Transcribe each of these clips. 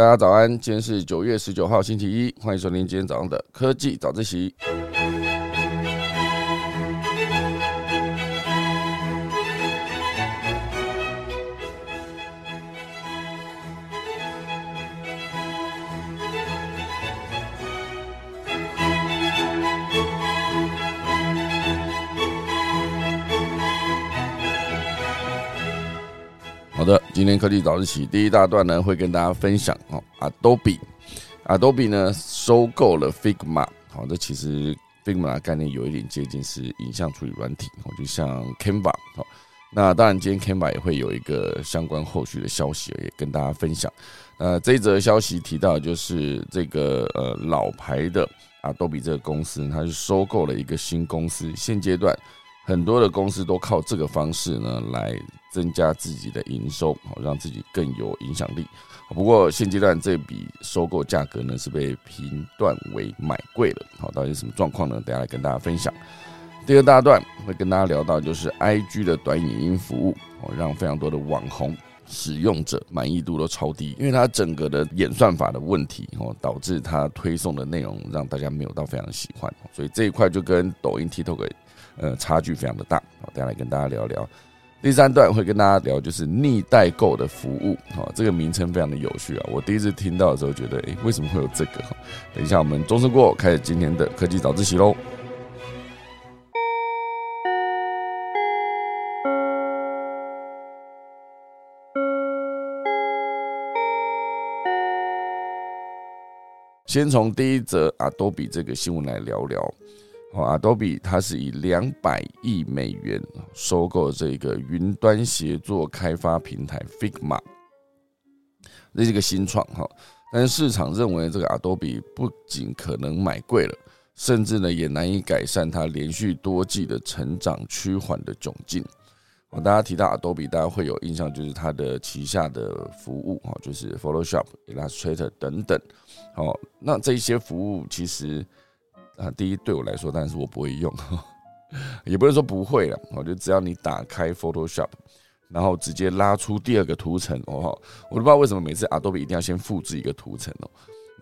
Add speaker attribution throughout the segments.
Speaker 1: 大家早安，今天是九月十九号星期一，欢迎收听今天早上的科技早自习。天科技早自习第一大段呢，会跟大家分享哦，Adobe，Adobe 呢收购了 Figma，好，这其实 Figma 的概念有一点接近是影像处理软体，哦，就像 Canva，好，那当然今天 Canva 也会有一个相关后续的消息，也跟大家分享。呃，这一则消息提到就是这个呃老牌的 Adobe 这个公司，它是收购了一个新公司，现阶段。很多的公司都靠这个方式呢来增加自己的营收，好让自己更有影响力。不过现阶段这笔收购价格呢是被评断为买贵了，好，到底什么状况呢？等下来跟大家分享。第二大段会跟大家聊到就是 IG 的短影音服务，哦，让非常多的网红使用者满意度都超低，因为它整个的演算法的问题，哦，导致它推送的内容让大家没有到非常喜欢，所以这一块就跟抖音、TikTok。呃，差距非常的大，好，等下来跟大家聊聊。第三段会跟大家聊，就是逆代购的服务，好，这个名称非常的有趣啊。我第一次听到的时候，觉得，诶，为什么会有这个？等一下，我们钟声过，开始今天的科技早自习喽。先从第一则啊，多比这个新闻来聊聊。哦，Adobe 它是以两百亿美元收购这个云端协作开发平台 Figma，这是一个新创哈。但是市场认为这个 Adobe 不仅可能买贵了，甚至呢也难以改善它连续多季的成长趋缓的窘境。哦，大家提到 Adobe，大家会有印象就是它的旗下的服务哈，就是 Photoshop、Illustrator 等等。哦，那这些服务其实。啊，第一对我来说，当然是我不会用，也不是说不会了。我觉得只要你打开 Photoshop，然后直接拉出第二个图层，哦，我都不知道为什么每次 Adobe 一定要先复制一个图层哦。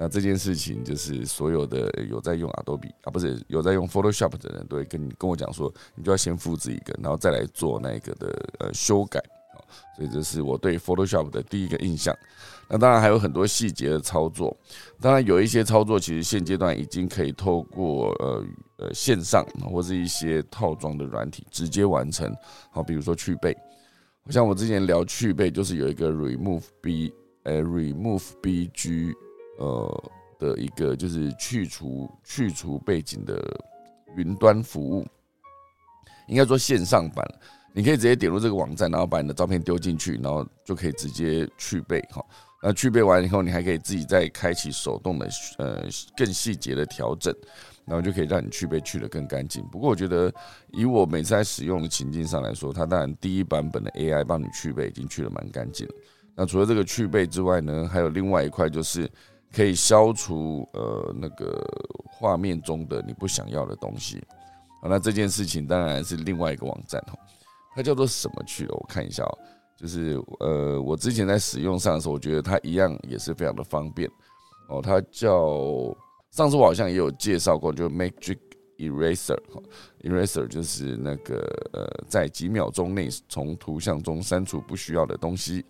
Speaker 1: 那这件事情就是所有的有在用 Adobe 啊，不是有在用 Photoshop 的人都会跟你跟我讲说，你就要先复制一个，然后再来做那个的呃修改。所以这是我对 Photoshop 的第一个印象。那当然还有很多细节的操作，当然有一些操作其实现阶段已经可以透过呃呃线上或是一些套装的软体直接完成。好，比如说去背，像我之前聊去背，就是有一个 Remove B 呃 Remove BG 呃的一个就是去除去除背景的云端服务，应该说线上版。你可以直接点入这个网站，然后把你的照片丢进去，然后就可以直接去背哈。那去背完以后，你还可以自己再开启手动的呃更细节的调整，然后就可以让你去背去的更干净。不过我觉得以我每次在使用的情境上来说，它当然第一版本的 AI 帮你去背已经去的蛮干净。那除了这个去背之外呢，还有另外一块就是可以消除呃那个画面中的你不想要的东西。好，那这件事情当然是另外一个网站哈。它叫做什么去了？我看一下哦，就是呃，我之前在使用上的时候，我觉得它一样也是非常的方便哦。它叫上次我好像也有介绍过，就 Magic Eraser，Eraser 就是那个呃，在几秒钟内从图像中删除不需要的东西，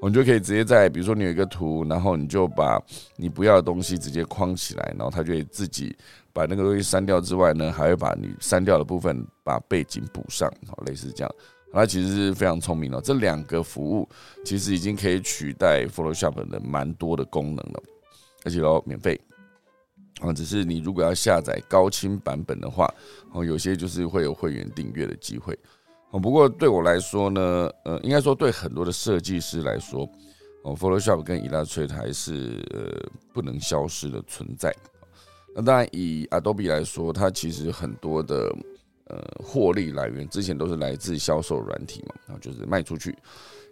Speaker 1: 我们就可以直接在比如说你有一个图，然后你就把你不要的东西直接框起来，然后它就会自己。把那个东西删掉之外呢，还会把你删掉的部分把背景补上，好，类似这样，它其实是非常聪明的。这两个服务其实已经可以取代 Photoshop 的蛮多的功能了，而且都免费。啊，只是你如果要下载高清版本的话，哦，有些就是会有会员订阅的机会。哦，不过对我来说呢，呃，应该说对很多的设计师来说，哦，Photoshop 跟 Illustrator 还是呃不能消失的存在。那当然，以 Adobe 来说，它其实很多的呃获利来源之前都是来自销售软体嘛，然后就是卖出去。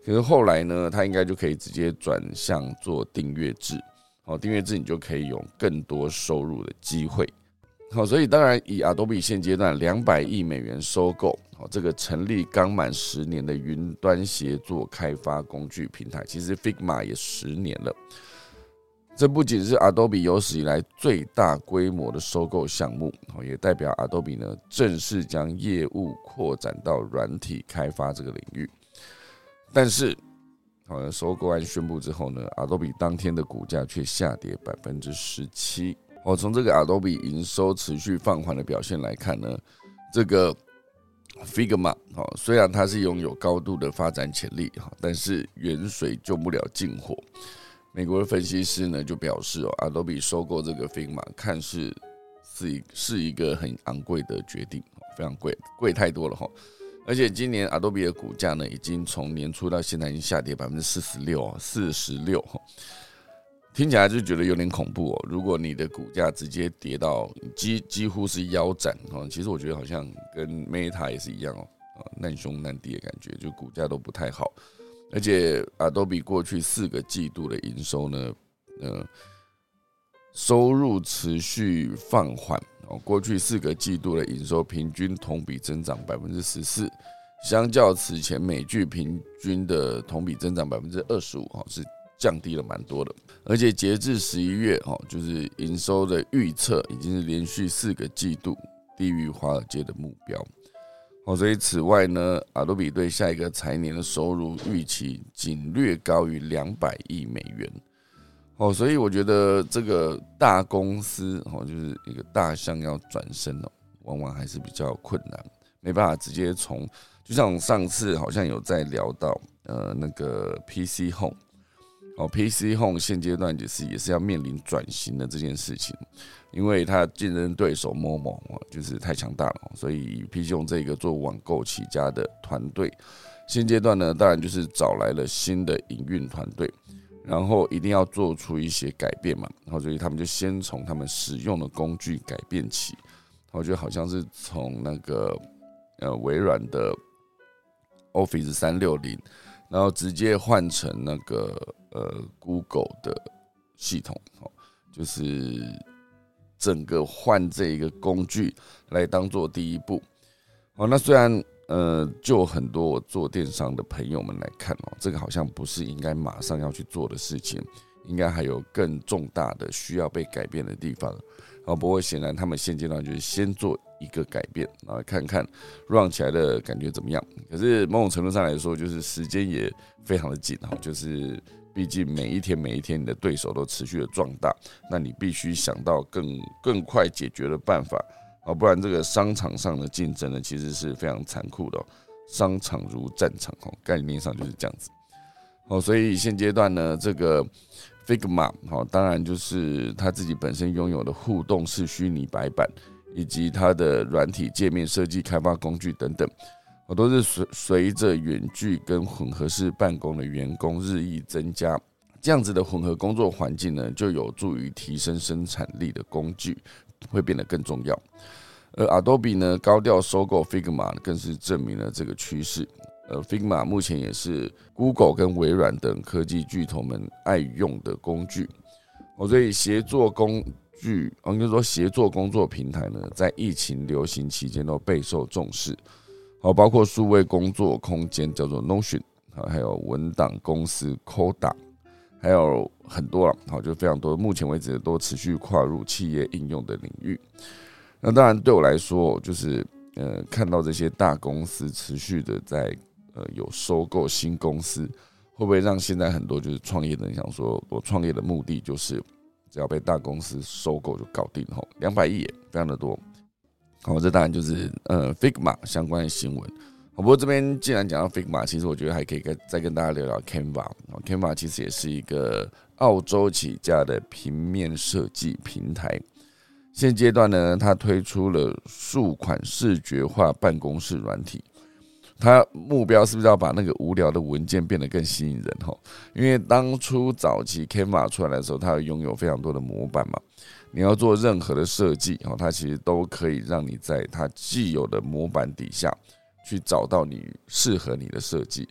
Speaker 1: 可是后来呢，它应该就可以直接转向做订阅制。好，订阅制你就可以有更多收入的机会。好，所以当然以 Adobe 现阶段两百亿美元收购，好这个成立刚满十年的云端协作开发工具平台，其实 Figma 也十年了。这不仅是 Adobe 有史以来最大规模的收购项目，也代表 Adobe 呢正式将业务扩展到软体开发这个领域。但是，好，收购案宣布之后呢，Adobe 当天的股价却下跌百分之十七。哦，从这个 Adobe 营收持续放缓的表现来看呢，这个 Figma 哦，虽然它是拥有高度的发展潜力哈，但是远水救不了近火。美国的分析师呢就表示哦，Adobe 收购这个 Figma 看似是一是一个很昂贵的决定，非常贵，贵太多了哈。而且今年 Adobe 的股价呢，已经从年初到现在已经下跌百分之四十六，四十六哈。听起来就觉得有点恐怖哦。如果你的股价直接跌到几几乎是腰斩哦，其实我觉得好像跟 Meta 也是一样哦，难兄难弟的感觉，就股价都不太好。而且，Adobe 过去四个季度的营收呢，呃，收入持续放缓哦。过去四个季度的营收平均同比增长百分之十四，相较此前美剧平均的同比增长百分之二十五，哈，是降低了蛮多的。而且截至十一月，哈，就是营收的预测已经是连续四个季度低于华尔街的目标。哦，所以此外呢，阿多比对下一个财年的收入预期仅略高于两百亿美元。哦，所以我觉得这个大公司哦，就是一个大象要转身哦，往往还是比较困难，没办法直接从，就像上次好像有在聊到，呃，那个 PC Home。哦，PC Home 现阶段也是也是要面临转型的这件事情，因为它竞争对手 Momo 就是太强大了，所以 P 兄这个做网购起家的团队，现阶段呢，当然就是找来了新的营运团队，然后一定要做出一些改变嘛，然后所以他们就先从他们使用的工具改变起，我觉得好像是从那个呃微软的 Office 三六零。然后直接换成那个呃 Google 的系统哦，就是整个换这一个工具来当做第一步哦。那虽然呃，就很多做电商的朋友们来看哦，这个好像不是应该马上要去做的事情，应该还有更重大的需要被改变的地方。哦，不过显然他们现阶段就是先做一个改变，然后看看 run 起来的感觉怎么样。可是某种程度上来说，就是时间也非常的紧哈，就是毕竟每一天每一天你的对手都持续的壮大，那你必须想到更更快解决的办法啊，不然这个商场上的竞争呢，其实是非常残酷的。商场如战场哦，概念上就是这样子。哦，所以现阶段呢，这个。Figma 哦，当然就是它自己本身拥有的互动式虚拟白板，以及它的软体界面设计、开发工具等等，我都是随随着远距跟混合式办公的员工日益增加，这样子的混合工作环境呢，就有助于提升生产力的工具会变得更重要。而 Adobe 呢，高调收购 Figma，更是证明了这个趋势。呃，Figma 目前也是 Google 跟微软等科技巨头们爱用的工具。哦，所以协作工具，我应该说协作工作平台呢，在疫情流行期间都备受重视。好，包括数位工作空间叫做 Notion，啊，还有文档公司 Coda，还有很多了，好，就非常多。目前为止都持续跨入企业应用的领域。那当然对我来说，就是呃，看到这些大公司持续的在呃，有收购新公司，会不会让现在很多就是创业的人想说，我创业的目的就是只要被大公司收购就搞定吼，两百亿非常的多。好，这当然就是呃 Figma 相关的新闻。不过这边既然讲到 Figma，其实我觉得还可以跟再跟大家聊聊 Canva。Canva 其实也是一个澳洲起家的平面设计平台。现阶段呢，它推出了数款视觉化办公室软体。它目标是不是要把那个无聊的文件变得更吸引人？哈，因为当初早期 Canva 出来的时候，它拥有非常多的模板嘛。你要做任何的设计，哦，它其实都可以让你在它既有的模板底下去找到你适合你的设计。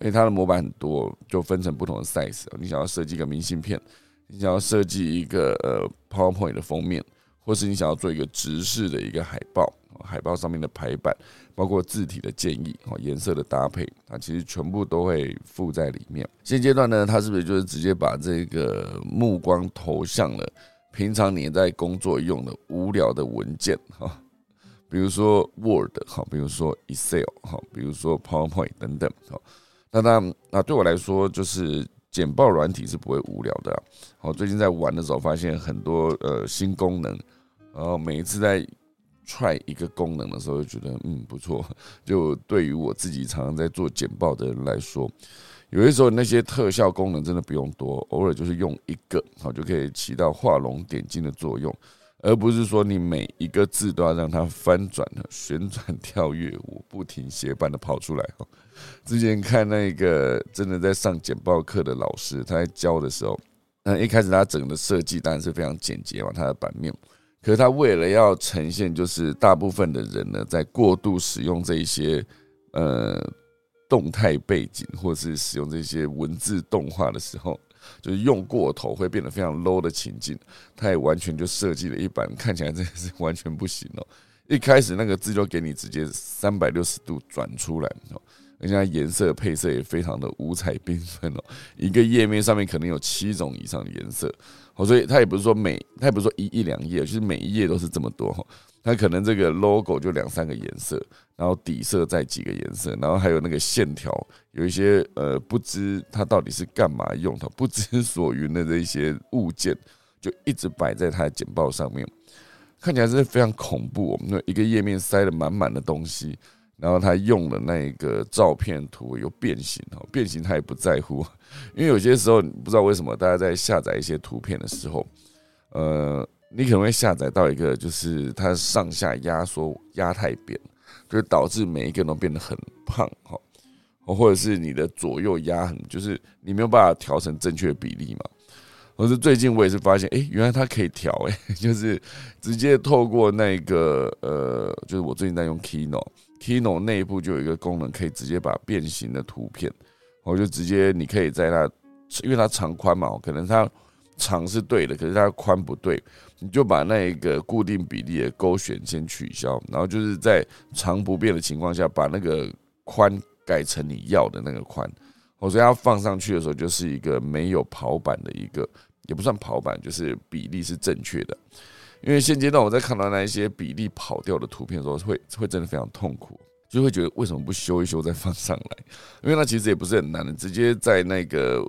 Speaker 1: 因为它的模板很多，就分成不同的 size。你想要设计一个明信片，你想要设计一个呃 PowerPoint 的封面，或是你想要做一个直视的一个海报，海报上面的排版，包括字体的建议，哦，颜色的搭配，它其实全部都会附在里面。现阶段呢，它是不是就是直接把这个目光投向了平常你在工作用的无聊的文件哈，比如说 Word 哈，比如说 Excel 哈，比如说 PowerPoint 等等哈。那那那对我来说，就是简报软体是不会无聊的。好，最近在玩的时候，发现很多呃新功能，然后每一次在 try 一个功能的时候，就觉得嗯不错。就对于我自己常常在做简报的人来说，有些时候那些特效功能真的不用多，偶尔就是用一个，好就可以起到画龙点睛的作用。而不是说你每一个字都要让它翻转、旋转、跳跃，我不停歇般的跑出来。之前看那个真的在上简报课的老师，他在教的时候，那一开始他整个设计当然是非常简洁嘛，他的版面。可是他为了要呈现，就是大部分的人呢，在过度使用这一些呃动态背景，或是使用这些文字动画的时候。就是用过头会变得非常 low 的情境，他也完全就设计了一版看起来真的是完全不行哦。一开始那个字就给你直接三百六十度转出来哦，而且颜色配色也非常的五彩缤纷哦。一个页面上面可能有七种以上的颜色，哦，所以它也不是说每，它也不是说一一两页，就是每一页都是这么多哈。它可能这个 logo 就两三个颜色，然后底色再几个颜色，然后还有那个线条，有一些呃不知它到底是干嘛用的、不知所云的这一些物件，就一直摆在它的简报上面，看起来是非常恐怖。我们那一个页面塞了满满的东西，然后他用的那个照片图又变形哦，变形他也不在乎，因为有些时候不知道为什么大家在下载一些图片的时候，呃。你可能会下载到一个，就是它上下压缩压太扁，就是导致每一个人都变得很胖哈，或者是你的左右压很，就是你没有办法调成正确比例嘛。我是最近我也是发现，哎，原来它可以调，哎，就是直接透过那个呃，就是我最近在用 Kino，Kino 内部就有一个功能，可以直接把变形的图片，我就直接你可以在它，因为它长宽嘛，可能它。长是对的，可是它宽不对，你就把那一个固定比例的勾选先取消，然后就是在长不变的情况下，把那个宽改成你要的那个宽。我所以它放上去的时候，就是一个没有跑板的一个，也不算跑板，就是比例是正确的。因为现阶段我在看到那一些比例跑掉的图片的时候，会会真的非常痛苦，就会觉得为什么不修一修再放上来？因为它其实也不是很难的，直接在那个。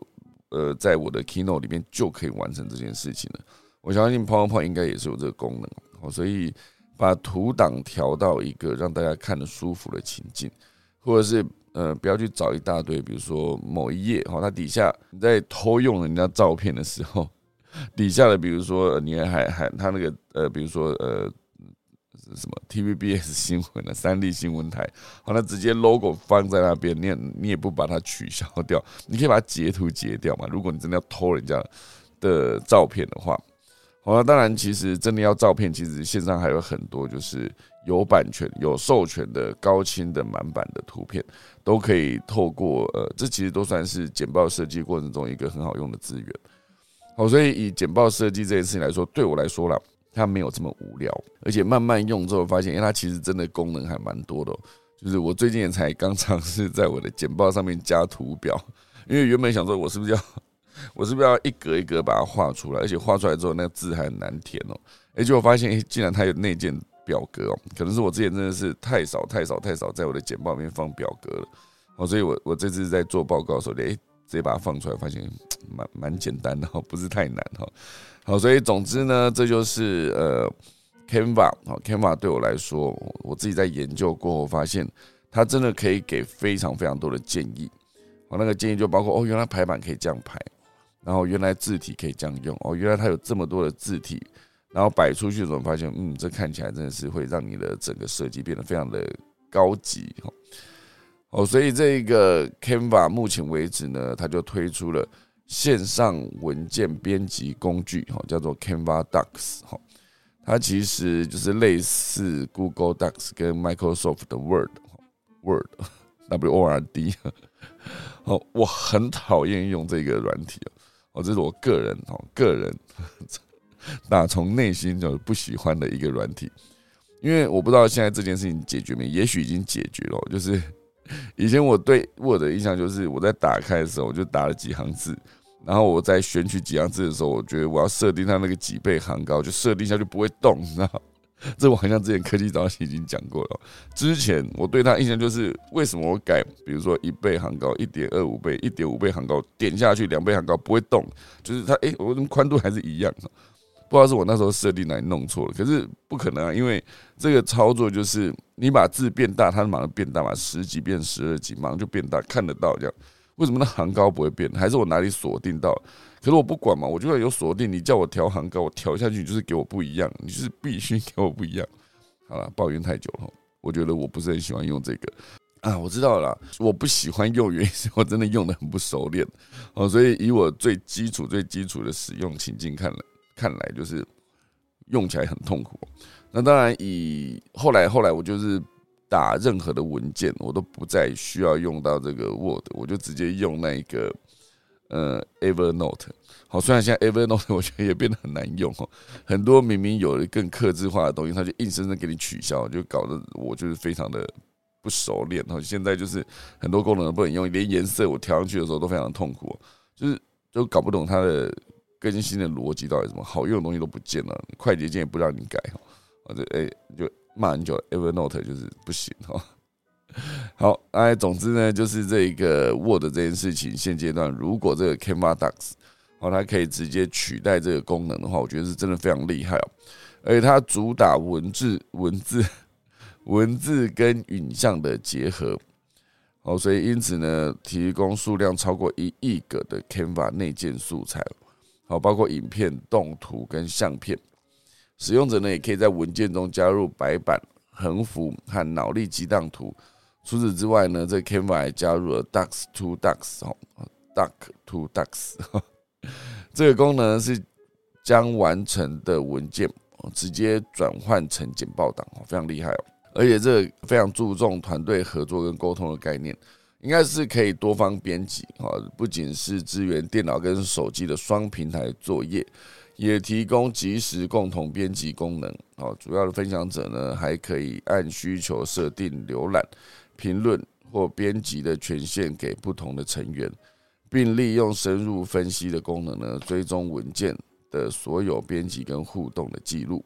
Speaker 1: 呃，在我的 Keynote 里面就可以完成这件事情了。我相信 PowerPoint 应该也是有这个功能，哦，所以把图档调到一个让大家看得舒服的情境，或者是呃，不要去找一大堆，比如说某一页，哈，它底下你在偷用人家照片的时候，底下的比如说你还还他那个呃，比如说呃。什么 TVBS 新闻的三立新闻台，好，那直接 logo 放在那边，你也你也不把它取消掉，你可以把它截图截掉嘛？如果你真的要偷人家的照片的话，好，那当然，其实真的要照片，其实线上还有很多就是有版权、有授权的高清的满版的图片，都可以透过呃，这其实都算是简报设计过程中一个很好用的资源。好，所以以简报设计这件事情来说，对我来说啦。它没有这么无聊，而且慢慢用之后发现，因为它其实真的功能还蛮多的。就是我最近也才刚尝试在我的简报上面加图表，因为原本想说我是不是要，我是不是要一格一格把它画出来，而且画出来之后那个字还很难填哦。而且我发现，哎，竟然它有内建表格哦，可能是我之前真的是太少太少太少在我的简报里面放表格了。哦，所以我我这次在做报告的时候，哎，直接把它放出来，发现蛮蛮简单的哦，不是太难哈。好，所以总之呢，这就是呃，Canva。哦，Canva 对我来说，我自己在研究过后发现，它真的可以给非常非常多的建议。我那个建议就包括，哦，原来排版可以这样排，然后原来字体可以这样用，哦，原来它有这么多的字体，然后摆出去的时候发现，嗯，这看起来真的是会让你的整个设计变得非常的高级。哦，所以这个 Canva 目前为止呢，它就推出了。线上文件编辑工具，哈，叫做 Canva Docs，哈，它其实就是类似 Google Docs 跟 Microsoft 的 Word，Word，W O R D，哦，我很讨厌用这个软体哦，哦这是我个人哦，个人打从内心就不喜欢的一个软体，因为我不知道现在这件事情解决没，也许已经解决了。就是以前我对我的印象就是，我在打开的时候我就打了几行字，然后我在选取几行字的时候，我觉得我要设定它那个几倍行高，就设定一下就不会动，你知道。这我好像之前科技早已经讲过了。之前我对他印象就是，为什么我改，比如说一倍行高、一点二五倍、一点五倍行高，点下去两倍行高不会动，就是它，哎，我宽度还是一样。不知道是我那时候设定哪里弄错了，可是不可能啊，因为这个操作就是你把字变大，它马上变大嘛，十级变十二级，马上就变大，看得到这样。为什么那行高不会变？还是我哪里锁定到？可是我不管嘛，我就算有锁定，你叫我调行高，我调下去，你就是给我不一样，你就是必须给我不一样。好了，抱怨太久了，我觉得我不是很喜欢用这个啊。我知道了，我不喜欢用原因是我真的用的很不熟练哦，所以以我最基础、最基础的使用情境看来，看来就是用起来很痛苦。那当然，以后来后来我就是。打任何的文件，我都不再需要用到这个 Word，我就直接用那个呃 Evernote。好，虽然现在 Evernote 我觉得也变得很难用哦，很多明明有更克制化的东西，它就硬生生给你取消，就搞得我就是非常的不熟练。然后现在就是很多功能都不能用，连颜色我调上去的时候都非常痛苦，就是就搞不懂它的更新的逻辑到底什么，好用的东西都不见了，快捷键也不让你改哈，或者哎就。骂很久，Evernote 就是不行哈。好，哎，总之呢，就是这一个 Word 这件事情，现阶段如果这个 Canva Docs 哦，它可以直接取代这个功能的话，我觉得是真的非常厉害哦。而且它主打文字、文字、文字跟影像的结合，哦，所以因此呢，提供数量超过一亿个的 Canva 内建素材，好，包括影片、动图跟相片。使用者呢，也可以在文件中加入白板、横幅和脑力激荡图。除此之外呢，这 Canva 还加入了 Docs to Docs 哦，Doc to Docs 这个功能是将完成的文件直接转换成简报档，非常厉害哦。而且这非常注重团队合作跟沟通的概念，应该是可以多方编辑哦，不仅是支援电脑跟手机的双平台作业。也提供即时共同编辑功能。哦，主要的分享者呢，还可以按需求设定浏览、评论或编辑的权限给不同的成员，并利用深入分析的功能呢，追踪文件的所有编辑跟互动的记录。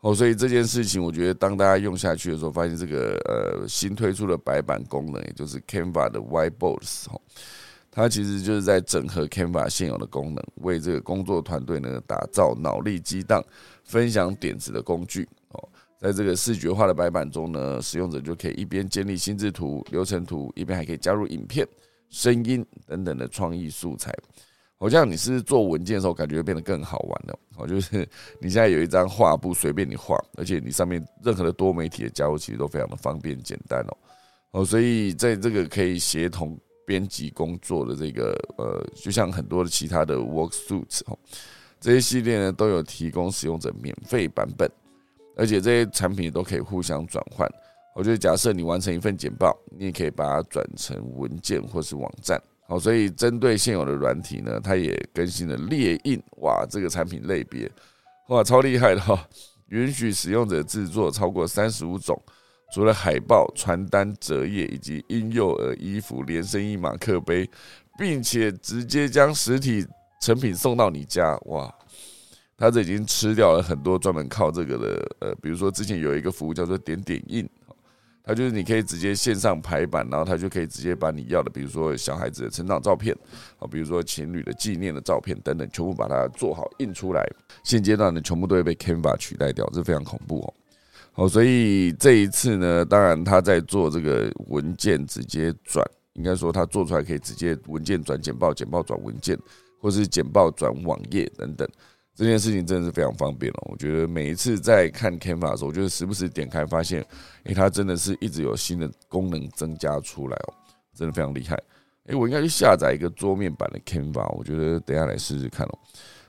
Speaker 1: 哦，所以这件事情，我觉得当大家用下去的时候，发现这个呃新推出的白板功能，也就是 Canva 的 Whiteboards 哦。它其实就是在整合 Canva 现有的功能，为这个工作团队呢打造脑力激荡、分享点子的工具哦。在这个视觉化的白板中呢，使用者就可以一边建立心智图、流程图，一边还可以加入影片、声音等等的创意素材。好像你是做文件的时候，感觉变得更好玩了。哦，就是 你现在有一张画布，随便你画，而且你上面任何的多媒体的加入，其实都非常的方便简单哦。哦，所以在这个可以协同。编辑工作的这个呃，就像很多的其他的 Work Suits 哦，这些系列呢都有提供使用者免费版本，而且这些产品都可以互相转换。我觉得假设你完成一份简报，你也可以把它转成文件或是网站。好，所以针对现有的软体呢，它也更新了列印哇这个产品类别，哇超厉害的哈，允许使用者制作超过三十五种。除了海报、传单、折页以及婴幼儿衣服、连身衣、马克杯，并且直接将实体成品送到你家，哇！他这已经吃掉了很多专门靠这个的，呃，比如说之前有一个服务叫做点点印，它就是你可以直接线上排版，然后它就可以直接把你要的，比如说小孩子的成长照片，啊，比如说情侣的纪念的照片等等，全部把它做好印出来。现阶段呢，全部都会被 Canva 取代掉，这非常恐怖哦。好，所以这一次呢，当然他在做这个文件直接转，应该说他做出来可以直接文件转简报，简报转文件，或是简报转网页等等，这件事情真的是非常方便了。我觉得每一次在看 Canva 的时候，我觉得时不时点开发现，诶，它真的是一直有新的功能增加出来哦，真的非常厉害。诶，我应该去下载一个桌面版的 Canva，我觉得等下来试试看哦。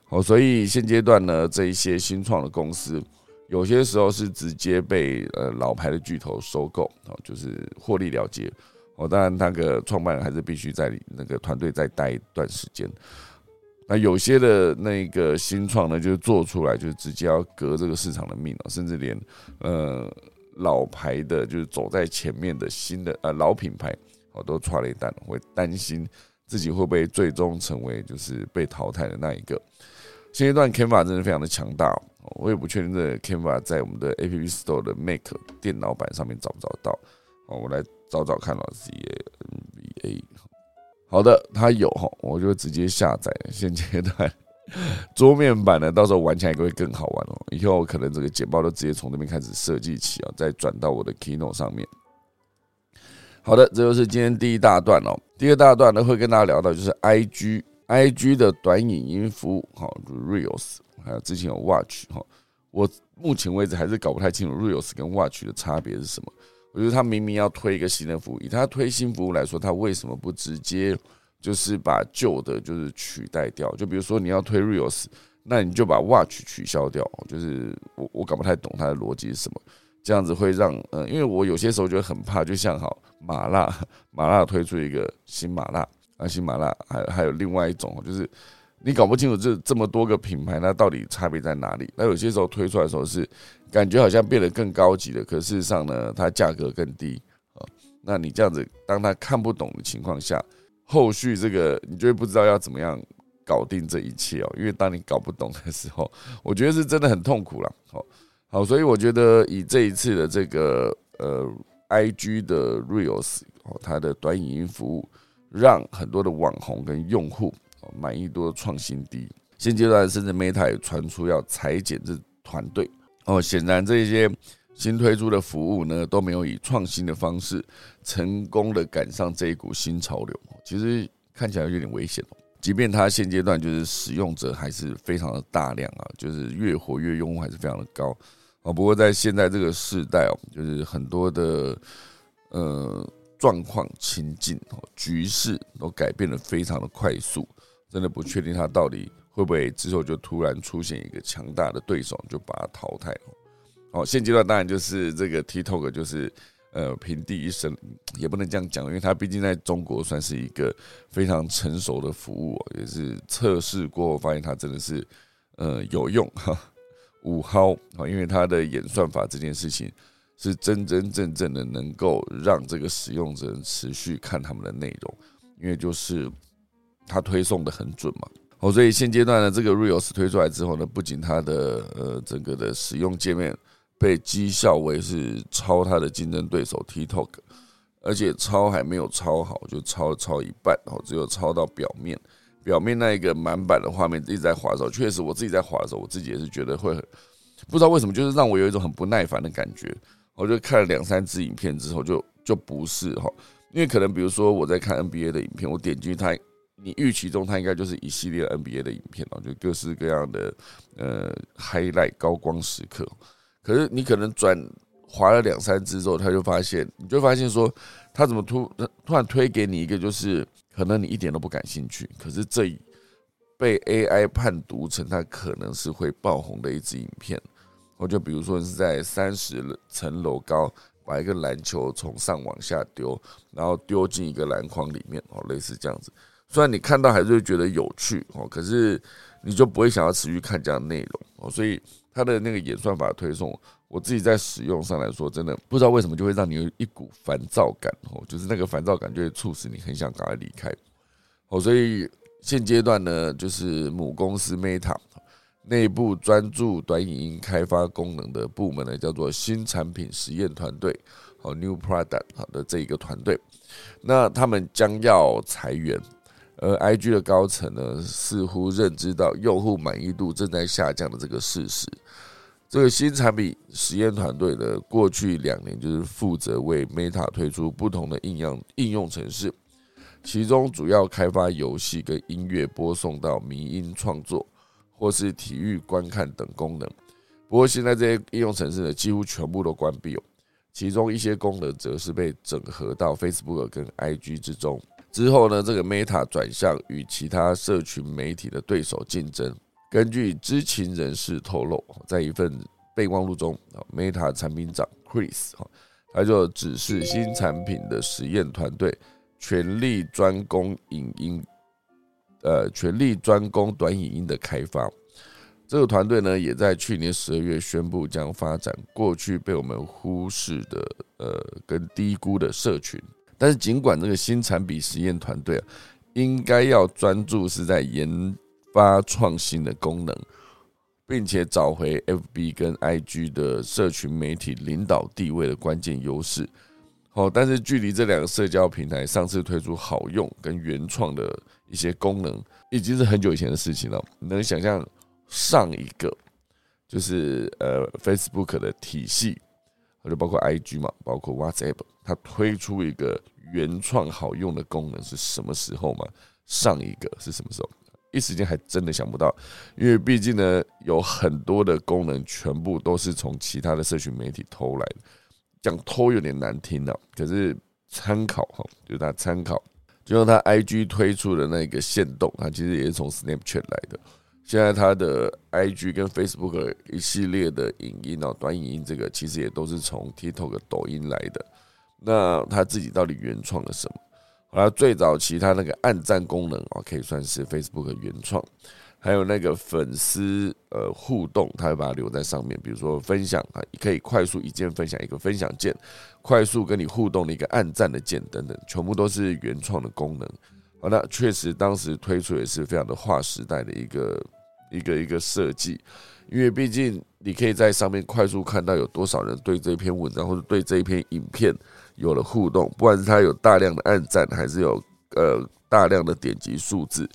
Speaker 1: 好，所以现阶段呢，这一些新创的公司。有些时候是直接被呃老牌的巨头收购哦，就是获利了结哦。当然，那个创办人还是必须在那个团队再待一段时间那有些的那个新创呢，就是做出来就直接要革这个市场的命了，甚至连呃老牌的，就是走在前面的新的呃老品牌，哦都踹了一蛋，会担心自己会不会最终成为就是被淘汰的那一个。现阶段 Canva 真的非常的强大，我也不确定这 Canva 在我们的 App Store 的 Make 电脑版上面找不找到，哦，我来找找看老 C A N V A。好的，它有哈，我就直接下载。现阶段 桌面版呢，到时候玩起来会更好玩哦。以后可能这个简报都直接从这边开始设计起啊，再转到我的 Keynote 上面。好的，这就是今天第一大段哦。第二大段呢，会跟大家聊到就是 IG，IG 的短影音服务，哈，Reels，还有之前有 Watch 哈。我目前为止还是搞不太清楚 Reels 跟 Watch 的差别是什么。我觉得他明明要推一个新的服务，以他推新服务来说，他为什么不直接就是把旧的就是取代掉？就比如说你要推 Reels，那你就把 Watch 取消掉。就是我我搞不太懂他的逻辑是什么，这样子会让呃，因为我有些时候就很怕，就像好麻辣麻辣推出一个新麻辣啊，新麻辣还还有另外一种就是。你搞不清楚这这么多个品牌，那到底差别在哪里？那有些时候推出来的时候是感觉好像变得更高级了，可事实上呢，它价格更低啊。那你这样子，当他看不懂的情况下，后续这个你就会不知道要怎么样搞定这一切哦。因为当你搞不懂的时候，我觉得是真的很痛苦了。好，好，所以我觉得以这一次的这个呃，IG 的 Reels 哦，它的短影音服务，让很多的网红跟用户。满意度创新低，现阶段甚至 Meta 也传出要裁减这团队哦。显然，这些新推出的服务呢，都没有以创新的方式成功的赶上这一股新潮流。其实看起来有点危险哦。即便它现阶段就是使用者还是非常的大量啊，就是越活跃用户还是非常的高啊。不过在现在这个时代哦，就是很多的呃状况情境局势都改变的非常的快速。真的不确定他到底会不会之后就突然出现一个强大的对手，就把他淘汰了。哦，现阶段当然就是这个 TikTok 就是呃平地一声，也不能这样讲，因为它毕竟在中国算是一个非常成熟的服务，也是测试过后发现它真的是呃有用哈，五号啊，因为它的演算法这件事情是真真正正的能够让这个使用者持续看他们的内容，因为就是。它推送的很准嘛，哦，所以现阶段呢，这个 Reels 推出来之后呢，不仅它的呃整个的使用界面被绩效为是超它的竞争对手 TikTok，而且超还没有超好，就超超一半，哦，只有超到表面，表面那一个满版的画面一直在滑的时候，确实我自己在滑的时候，我自己也是觉得会很不知道为什么，就是让我有一种很不耐烦的感觉。我就看了两三支影片之后，就就不是哈，因为可能比如说我在看 NBA 的影片，我点进去它。你预期中，它应该就是一系列 NBA 的影片哦，就各式各样的呃 highlight 高光时刻。可是你可能转滑了两三支之后，他就发现，你就发现说，他怎么突突然推给你一个，就是可能你一点都不感兴趣，可是这被 AI 判读成它可能是会爆红的一支影片。我就比如说是在三十层楼高把一个篮球从上往下丢，然后丢进一个篮筐里面哦，类似这样子。虽然你看到还是会觉得有趣哦，可是你就不会想要持续看这样的内容哦，所以它的那个演算法推送，我自己在使用上来说，真的不知道为什么就会让你有一股烦躁感哦，就是那个烦躁感就会促使你很想赶快离开哦，所以现阶段呢，就是母公司 Meta 内部专注短影音开发功能的部门呢，叫做新产品实验团队哦，New Product 好的这一个团队，那他们将要裁员。而 IG 的高层呢，似乎认知到用户满意度正在下降的这个事实。这个新产品实验团队呢，过去两年就是负责为 Meta 推出不同的应用应用程式，其中主要开发游戏跟音乐播送到迷音创作或是体育观看等功能。不过现在这些应用程式呢，几乎全部都关闭了，其中一些功能则是被整合到 Facebook 跟 IG 之中。之后呢，这个 Meta 转向与其他社群媒体的对手竞争。根据知情人士透露，在一份备忘录中，Meta 产品长 Chris 哈，他就指示新产品的实验团队全力专攻影音呃全力专攻短影音的开发。这个团队呢，也在去年十二月宣布将发展过去被我们忽视的呃跟低估的社群。但是尽管这个新产品实验团队啊，应该要专注是在研发创新的功能，并且找回 FB 跟 IG 的社群媒体领导地位的关键优势。好，但是距离这两个社交平台上次推出好用跟原创的一些功能，已经是很久以前的事情了。你能想象上一个就是呃 Facebook 的体系，或者包括 IG 嘛，包括 WhatsApp，它推出一个原创好用的功能是什么时候吗？上一个是什么时候？一时间还真的想不到，因为毕竟呢，有很多的功能全部都是从其他的社群媒体偷来的。讲偷有点难听了，可是参考哈，就是他参考，就像他 IG 推出的那个线动，它其实也是从 Snapchat 来的。现在它的 IG 跟 Facebook 一系列的影音哦，短影音这个其实也都是从 TikTok、抖音来的。那他自己到底原创了什么？好了，最早期他那个暗赞功能哦，可以算是 Facebook 原创。还有那个粉丝呃互动，他会把它留在上面，比如说分享啊，可以快速一键分享一个分享键，快速跟你互动的一个暗赞的键等等，全部都是原创的功能。好，那确实当时推出也是非常的划时代的一个一个一个设计，因为毕竟你可以在上面快速看到有多少人对这篇文章或者对这一篇影片有了互动，不管是他有大量的按赞，还是有呃大量的点击数字。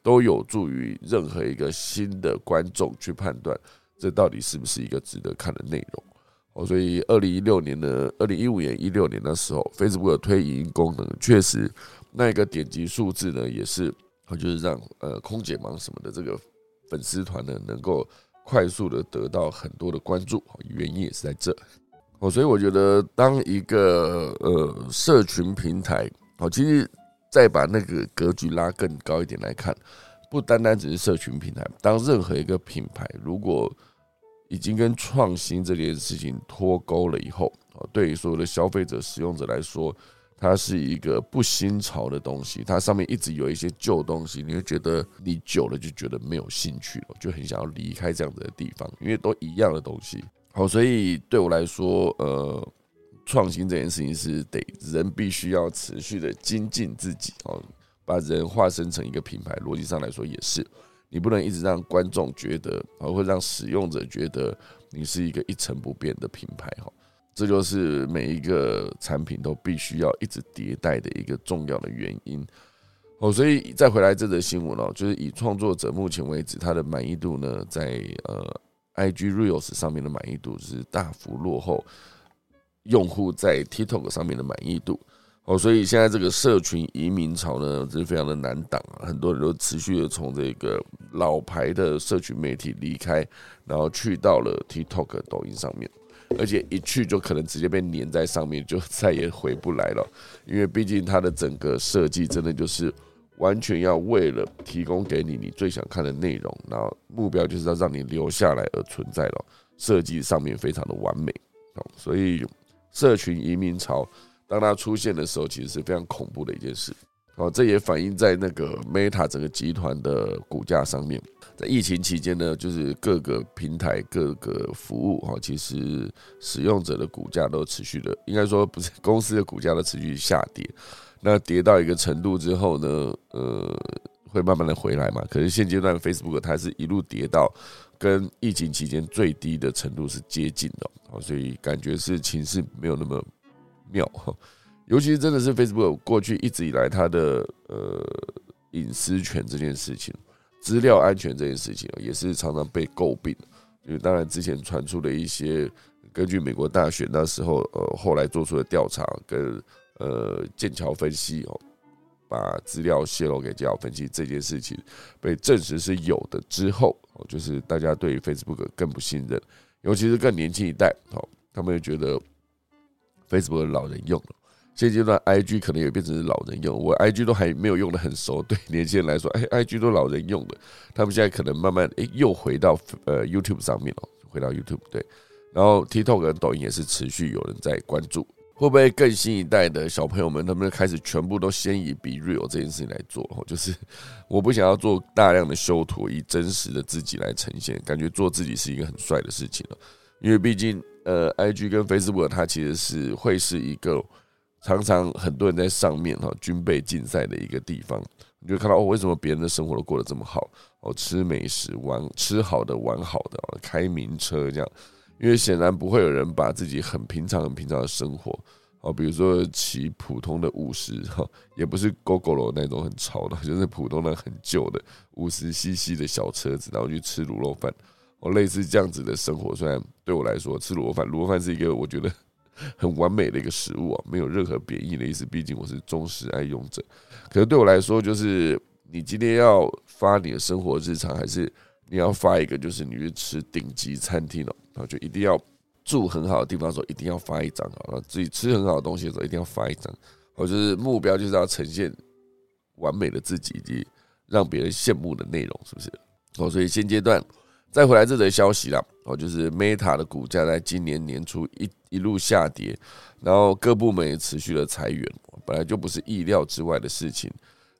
Speaker 1: 都有助于任何一个新的观众去判断这到底是不是一个值得看的内容哦。所以，二零一六年呢，二零一五年、一六年的时候，Facebook 推影音功能，确实那一个点击数字呢，也是就是让呃空姐忙什么的这个粉丝团呢，能够快速的得到很多的关注，原因也是在这哦。所以，我觉得当一个呃社群平台哦，其实。再把那个格局拉更高一点来看，不单单只是社群平台。当任何一个品牌如果已经跟创新这件事情脱钩了以后，啊，对于所有的消费者、使用者来说，它是一个不新潮的东西。它上面一直有一些旧东西，你会觉得你久了就觉得没有兴趣了，就很想要离开这样子的地方，因为都一样的东西。好，所以对我来说，呃。创新这件事情是得人必须要持续的精进自己哦，把人化身成一个品牌，逻辑上来说也是，你不能一直让观众觉得，而会让使用者觉得你是一个一成不变的品牌哈，这就是每一个产品都必须要一直迭代的一个重要的原因哦。所以再回来这则新闻哦，就是以创作者目前为止他的满意度呢，在呃 IG Reels 上面的满意度是大幅落后。用户在 TikTok 上面的满意度哦，所以现在这个社群移民潮呢，是非常的难挡啊。很多人都持续的从这个老牌的社群媒体离开，然后去到了 TikTok、抖音上面，而且一去就可能直接被粘在上面，就再也回不来了。因为毕竟它的整个设计真的就是完全要为了提供给你你最想看的内容，然后目标就是要让你留下来而存在了。设计上面非常的完美哦，所以。社群移民潮，当它出现的时候，其实是非常恐怖的一件事。哦，这也反映在那个 Meta 整个集团的股价上面。在疫情期间呢，就是各个平台、各个服务，哈，其实使用者的股价都持续的，应该说不是公司的股价都持续下跌。那跌到一个程度之后呢，呃，会慢慢的回来嘛。可是现阶段 Facebook 它是一路跌到。跟疫情期间最低的程度是接近的，哦，所以感觉是情势没有那么妙，尤其是真的是 Facebook 过去一直以来它的呃隐私权这件事情、资料安全这件事情，也是常常被诟病。因为当然之前传出的一些，根据美国大选那时候呃后来做出的调查跟呃剑桥分析哦。把资料泄露给剑桥分析这件事情被证实是有的之后，哦，就是大家对 Facebook 更不信任，尤其是更年轻一代，哦，他们觉得 Facebook 老人用了。现阶段 IG 可能也变成是老人用，我 IG 都还没有用的很熟，对年轻人来说，哎，IG 都老人用的，他们现在可能慢慢哎又回到呃 YouTube 上面了，回到 YouTube 对，然后 TikTok 跟抖音也是持续有人在关注。会不会更新一代的小朋友们，他们开始全部都先以 be real 这件事情来做？就是我不想要做大量的修图，以真实的自己来呈现，感觉做自己是一个很帅的事情了。因为毕竟，呃，IG 跟 Facebook 它其实是会是一个常常很多人在上面哈军备竞赛的一个地方。你就看到哦，为什么别人的生活都过得这么好？哦，吃美食、玩吃好的、玩好的，开名车这样。因为显然不会有人把自己很平常、很平常的生活，哦，比如说骑普通的五十哈，也不是 GoGo 那种很潮的，就是普通的很旧的五十 CC 的小车子，然后去吃卤肉饭，哦，类似这样子的生活。虽然对我来说，吃卤肉饭，卤肉饭是一个我觉得很完美的一个食物啊，没有任何贬义的意思。毕竟我是忠实爱用者，可是对我来说，就是你今天要发你的生活日常，还是你要发一个，就是你去吃顶级餐厅了。然后就一定要住很好的地方的时候，一定要发一张啊；自己吃很好的东西的时候，一定要发一张。我就是目标就是要呈现完美的自己，以及让别人羡慕的内容，是不是？哦，所以现阶段再回来这则消息啦，哦，就是 Meta 的股价在今年年初一一路下跌，然后各部门也持续的裁员，本来就不是意料之外的事情。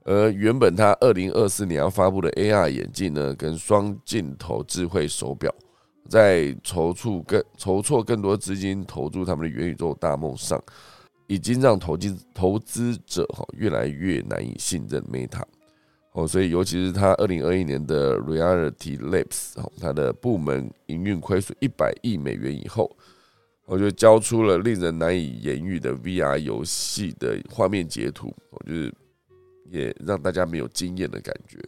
Speaker 1: 而原本它二零二四年要发布的 AR 眼镜呢，跟双镜头智慧手表。在筹措更筹措更多资金投入他们的元宇宙大梦上，已经让投资投资者哈越来越难以信任 Meta 哦，所以尤其是他二零二一年的 Reality Labs 哦，它的部门营运亏损一百亿美元以后，我就交出了令人难以言喻的 VR 游戏的画面截图，我觉得也让大家没有经验的感觉。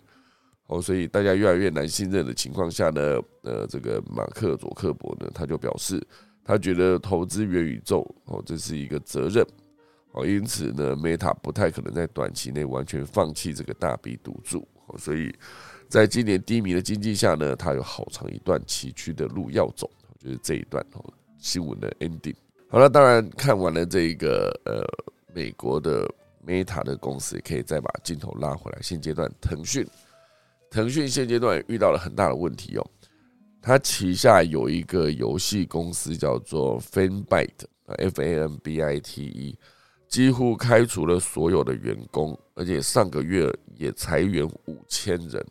Speaker 1: 哦，所以大家越来越难信任的情况下呢，呃，这个马克佐克伯呢，他就表示，他觉得投资元宇宙哦，这是一个责任哦，因此呢，Meta 不太可能在短期内完全放弃这个大笔赌注哦，所以在今年低迷的经济下呢，他有好长一段崎岖的路要走，就是这一段哦新闻的 ending。好了，当然看完了这一个呃美国的 Meta 的公司，也可以再把镜头拉回来，现阶段腾讯。腾讯现阶段遇到了很大的问题哦，它旗下有一个游戏公司叫做 Fanbite，F A N B I T E，几乎开除了所有的员工，而且上个月也裁员五千人。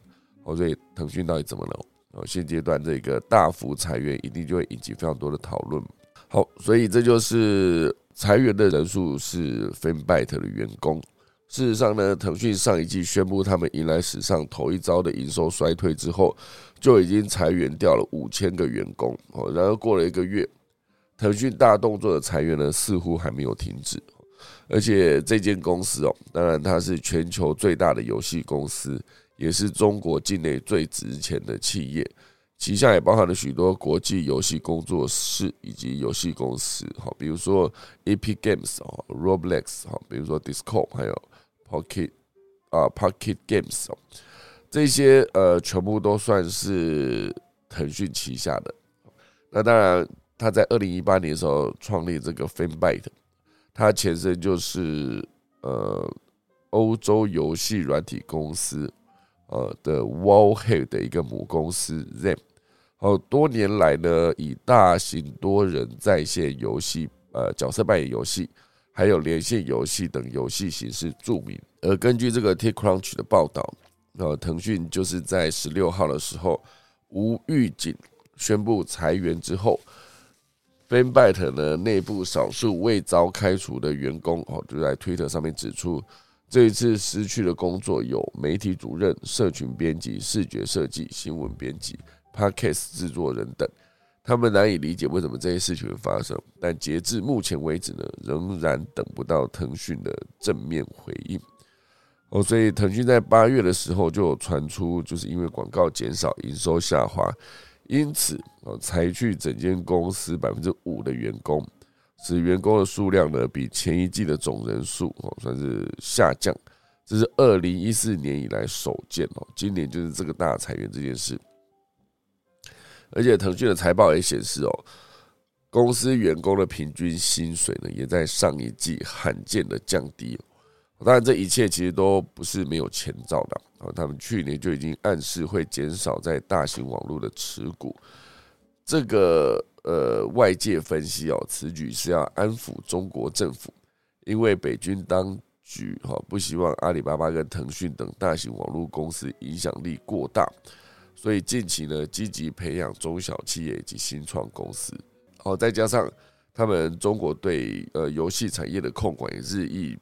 Speaker 1: 哦，所以腾讯到底怎么了？哦，现阶段这个大幅裁员一定就会引起非常多的讨论。好，所以这就是裁员的人数是 Fanbyte 的员工。事实上呢，腾讯上一季宣布他们迎来史上头一遭的营收衰退之后，就已经裁员掉了五千个员工。哦，然后过了一个月，腾讯大动作的裁员呢，似乎还没有停止。而且这间公司哦，当然它是全球最大的游戏公司，也是中国境内最值钱的企业，旗下也包含了许多国际游戏工作室以及游戏公司。好，比如说 Epic Games 哦，Roblox 哈，比如说 Discord 还有。Pocket 啊，Pocket Games 哦，这些呃，全部都算是腾讯旗下的。那当然，他在二零一八年的时候创立这个 FanByte，它前身就是呃欧洲游戏软体公司呃的 Wallhead 的一个母公司 Zem。哦，多年来呢，以大型多人在线游戏呃角色扮演游戏。还有连线游戏等游戏形式著名。而根据这个 TechCrunch 的报道，呃，腾讯就是在十六号的时候无预警宣布裁员之后，FanByte 呢内部少数未遭开除的员工哦，就在 Twitter 上面指出，这一次失去的工作有媒体主任、社群编辑、视觉设计、新闻编辑、Podcast 制作人等。他们难以理解为什么这些事情会发生，但截至目前为止呢，仍然等不到腾讯的正面回应。哦，所以腾讯在八月的时候就有传出，就是因为广告减少，营收下滑，因此哦裁去整间公司百分之五的员工，使员工的数量呢比前一季的总人数哦算是下降，这是二零一四年以来首见哦，今年就是这个大裁员这件事。而且腾讯的财报也显示哦，公司员工的平均薪水呢，也在上一季罕见的降低。当然，这一切其实都不是没有前兆的啊。他们去年就已经暗示会减少在大型网络的持股。这个呃外界分析哦，此举是要安抚中国政府，因为北京当局哈不希望阿里巴巴跟腾讯等大型网络公司影响力过大，所以近期呢积极培养中小企业以及新创公司。好，再加上他们中国对呃游戏产业的控管也日益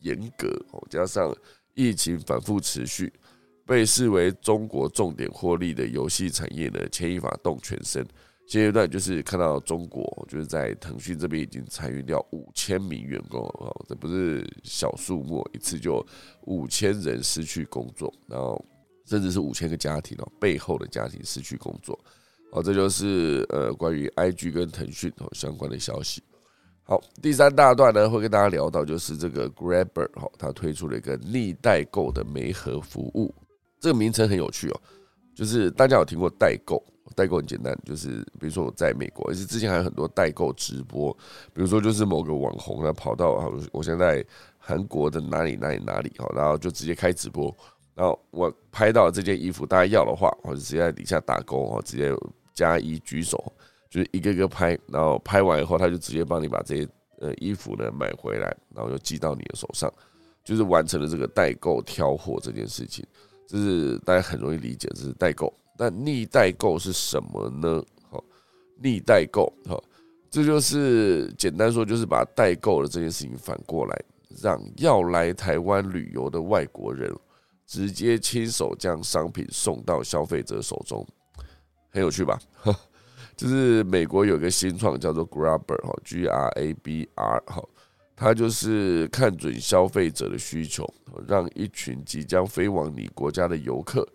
Speaker 1: 严格，哦，加上疫情反复持续。被视为中国重点获利的游戏产业呢，牵一发动全身。现阶段就是看到中国，就是在腾讯这边已经裁员掉五千名员工哦，这不是小数目，一次就五千人失去工作，然后甚至是五千个家庭哦，背后的家庭失去工作。好，这就是呃关于 IG 跟腾讯哦相关的消息。好，第三大段呢会跟大家聊到，就是这个 Grabber 哈，它推出了一个逆代购的媒合服务。这个名称很有趣哦，就是大家有听过代购？代购很简单，就是比如说我在美国，而且之前还有很多代购直播，比如说就是某个网红呢跑到我现在韩国的哪里哪里哪里好，然后就直接开直播，然后我拍到这件衣服，大家要的话，我就直接在底下打勾哦，直接加一举手，就是一个个拍，然后拍完以后，他就直接帮你把这些呃衣服呢买回来，然后就寄到你的手上，就是完成了这个代购挑货这件事情。这是大家很容易理解，这是代购。那逆代购是什么呢？好，逆代购，好，这就是简单说，就是把代购的这件事情反过来，让要来台湾旅游的外国人直接亲手将商品送到消费者手中，很有趣吧？就是美国有个新创叫做 Grabber，哈，G R A B R，哈，它就是看准消费者的需求，让一群即将飞往你国家的游客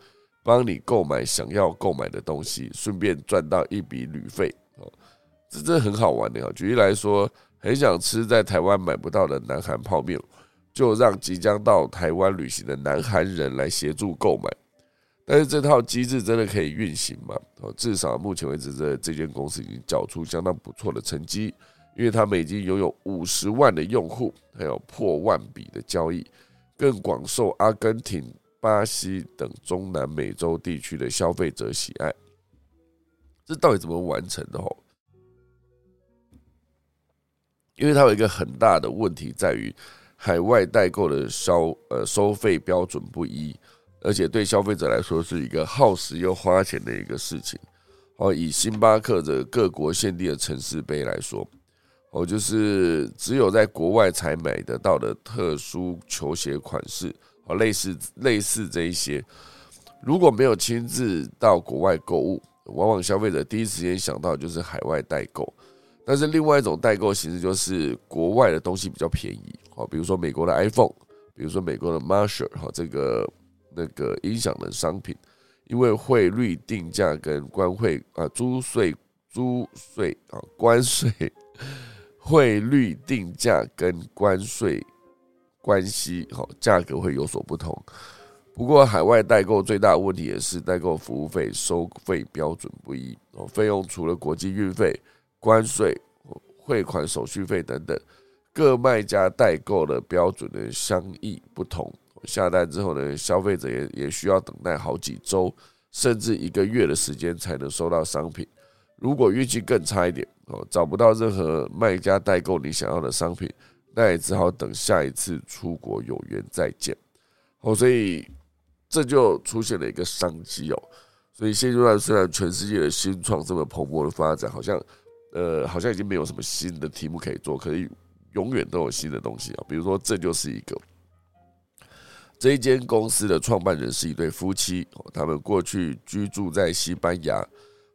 Speaker 1: 帮你购买想要购买的东西，顺便赚到一笔旅费。哦，这这很好玩的啊！举例来说，很想吃在台湾买不到的南韩泡面，就让即将到台湾旅行的南韩人来协助购买。但是这套机制真的可以运行吗？哦，至少目前为止，这这间公司已经缴出相当不错的成绩。因为他们已经拥有五十万的用户，还有破万笔的交易，更广受阿根廷、巴西等中南美洲地区的消费者喜爱。这到底怎么完成的？吼，因为它有一个很大的问题在于，海外代购的消呃收费标准不一，而且对消费者来说是一个耗时又花钱的一个事情。哦，以星巴克的各国限定的城市杯来说。哦，就是只有在国外才买得到的特殊球鞋款式，哦，类似类似这一些，如果没有亲自到国外购物，往往消费者第一时间想到就是海外代购。但是另外一种代购形式就是国外的东西比较便宜，比如说美国的 iPhone，比如说美国的 Marshall，哈，这个那个音响的商品，因为汇率定价跟关税啊，租税、租税啊，关税。汇率定价跟关税关系，好，价格会有所不同。不过，海外代购最大的问题也是代购服务费收费标准不一哦，费用除了国际运费、关税、汇款手续费等等，各卖家代购的标准的相异不同。下单之后呢，消费者也也需要等待好几周，甚至一个月的时间才能收到商品。如果运气更差一点哦，找不到任何卖家代购你想要的商品，那也只好等下一次出国有缘再见哦。所以这就出现了一个商机哦。所以现阶段虽然全世界的新创这么蓬勃的发展，好像呃好像已经没有什么新的题目可以做，可以永远都有新的东西啊。比如说，这就是一个这一间公司的创办人是一对夫妻，他们过去居住在西班牙。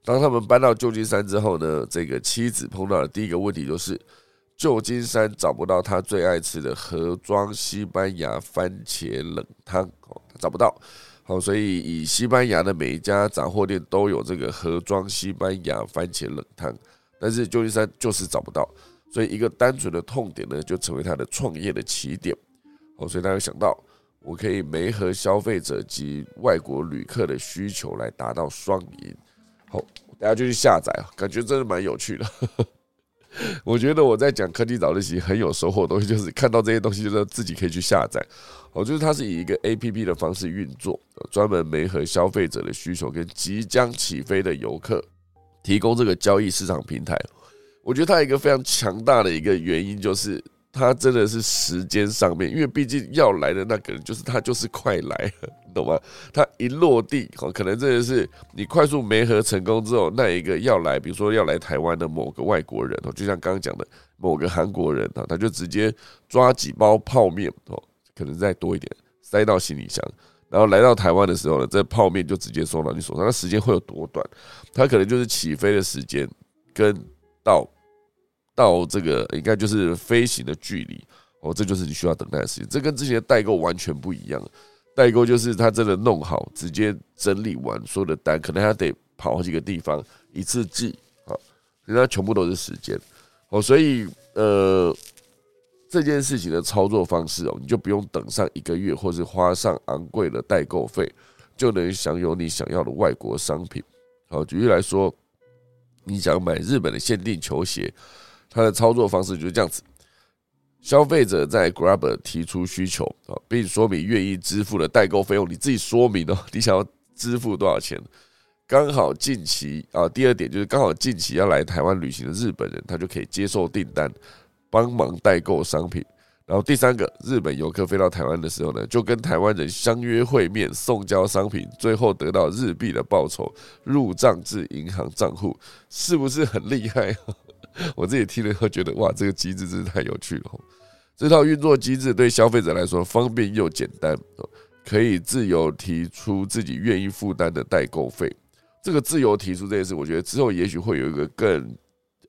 Speaker 1: 当他们搬到旧金山之后呢，这个妻子碰到的第一个问题就是旧金山找不到他最爱吃的盒装西班牙番茄冷汤哦，找不到。好，所以以西班牙的每一家杂货店都有这个盒装西班牙番茄冷汤，但是旧金山就是找不到，所以一个单纯的痛点呢，就成为他的创业的起点。哦，所以他就想到，我可以媒合消费者及外国旅客的需求来达到双赢。好，大家就去下载，感觉真的蛮有趣的。我觉得我在讲科技早自习很有收获的东西，就是看到这些东西，就是自己可以去下载。哦，就是它是以一个 A P P 的方式运作，专门媒合消费者的需求跟即将起飞的游客。提供这个交易市场平台。我觉得它一个非常强大的一个原因就是。他真的是时间上面，因为毕竟要来的那个人就是他，就是快来，你懂吗？他一落地，哦，可能真的是你快速媒合成功之后，那一个要来，比如说要来台湾的某个外国人哦，就像刚刚讲的某个韩国人啊，他就直接抓几包泡面哦，可能再多一点塞到行李箱，然后来到台湾的时候呢，这泡面就直接送到你手上，那时间会有多短？他可能就是起飞的时间跟到。到这个应该就是飞行的距离哦，这就是你需要等待的时间。这跟之前的代购完全不一样。代购就是他真的弄好，直接整理完所有的单，可能还得跑好几个地方一次寄啊，人家全部都是时间哦。所以呃，这件事情的操作方式哦，你就不用等上一个月，或是花上昂贵的代购费，就能享有你想要的外国商品。好，举例来说，你想买日本的限定球鞋。它的操作方式就是这样子：消费者在 Grab 提出需求啊，并说明愿意支付的代购费用。你自己说明哦，你想要支付多少钱？刚好近期啊，第二点就是刚好近期要来台湾旅行的日本人，他就可以接受订单，帮忙代购商品。然后第三个，日本游客飞到台湾的时候呢，就跟台湾人相约会面，送交商品，最后得到日币的报酬，入账至银行账户，是不是很厉害？我自己听了以后觉得，哇，这个机制真是太有趣了。这套运作机制对消费者来说方便又简单，可以自由提出自己愿意负担的代购费。这个自由提出这件事，我觉得之后也许会有一个更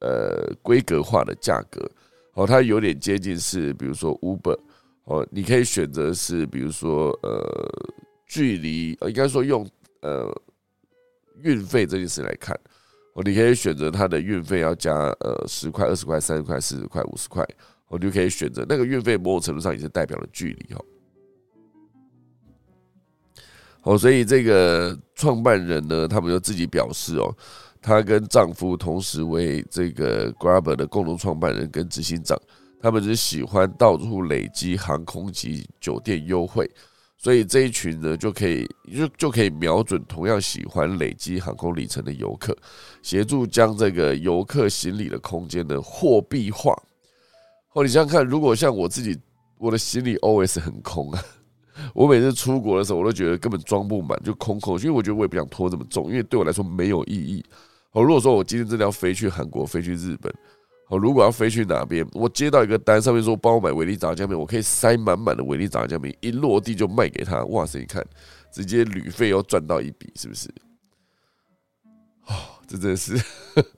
Speaker 1: 呃规格化的价格。哦，它有点接近是，比如说 Uber，哦，你可以选择是，比如说呃距离，应该说用呃运费这件事来看。你可以选择它的运费要加呃十块、二十块、三十块、四十块、五十块，我就可以选择那个运费，某种程度上也是代表了距离哦。哦，所以这个创办人呢，他们就自己表示哦，她跟丈夫同时为这个 Grab 的共同创办人跟执行长，他们只喜欢到处累积航空及酒店优惠。所以这一群呢，就可以就就可以瞄准同样喜欢累积航空里程的游客，协助将这个游客行李的空间呢货币化。哦，你想想看，如果像我自己，我的行李 always 很空啊，我每次出国的时候，我都觉得根本装不满，就空空。因为我觉得我也不想拖这么重，因为对我来说没有意义。哦，如果说我今天真的要飞去韩国，飞去日本。哦，如果要飞去哪边，我接到一个单，上面说帮我买维力炸酱面，我可以塞满满的维力炸酱面，一落地就卖给他。哇塞，你看，直接旅费又赚到一笔，是不是？哦，这真的是，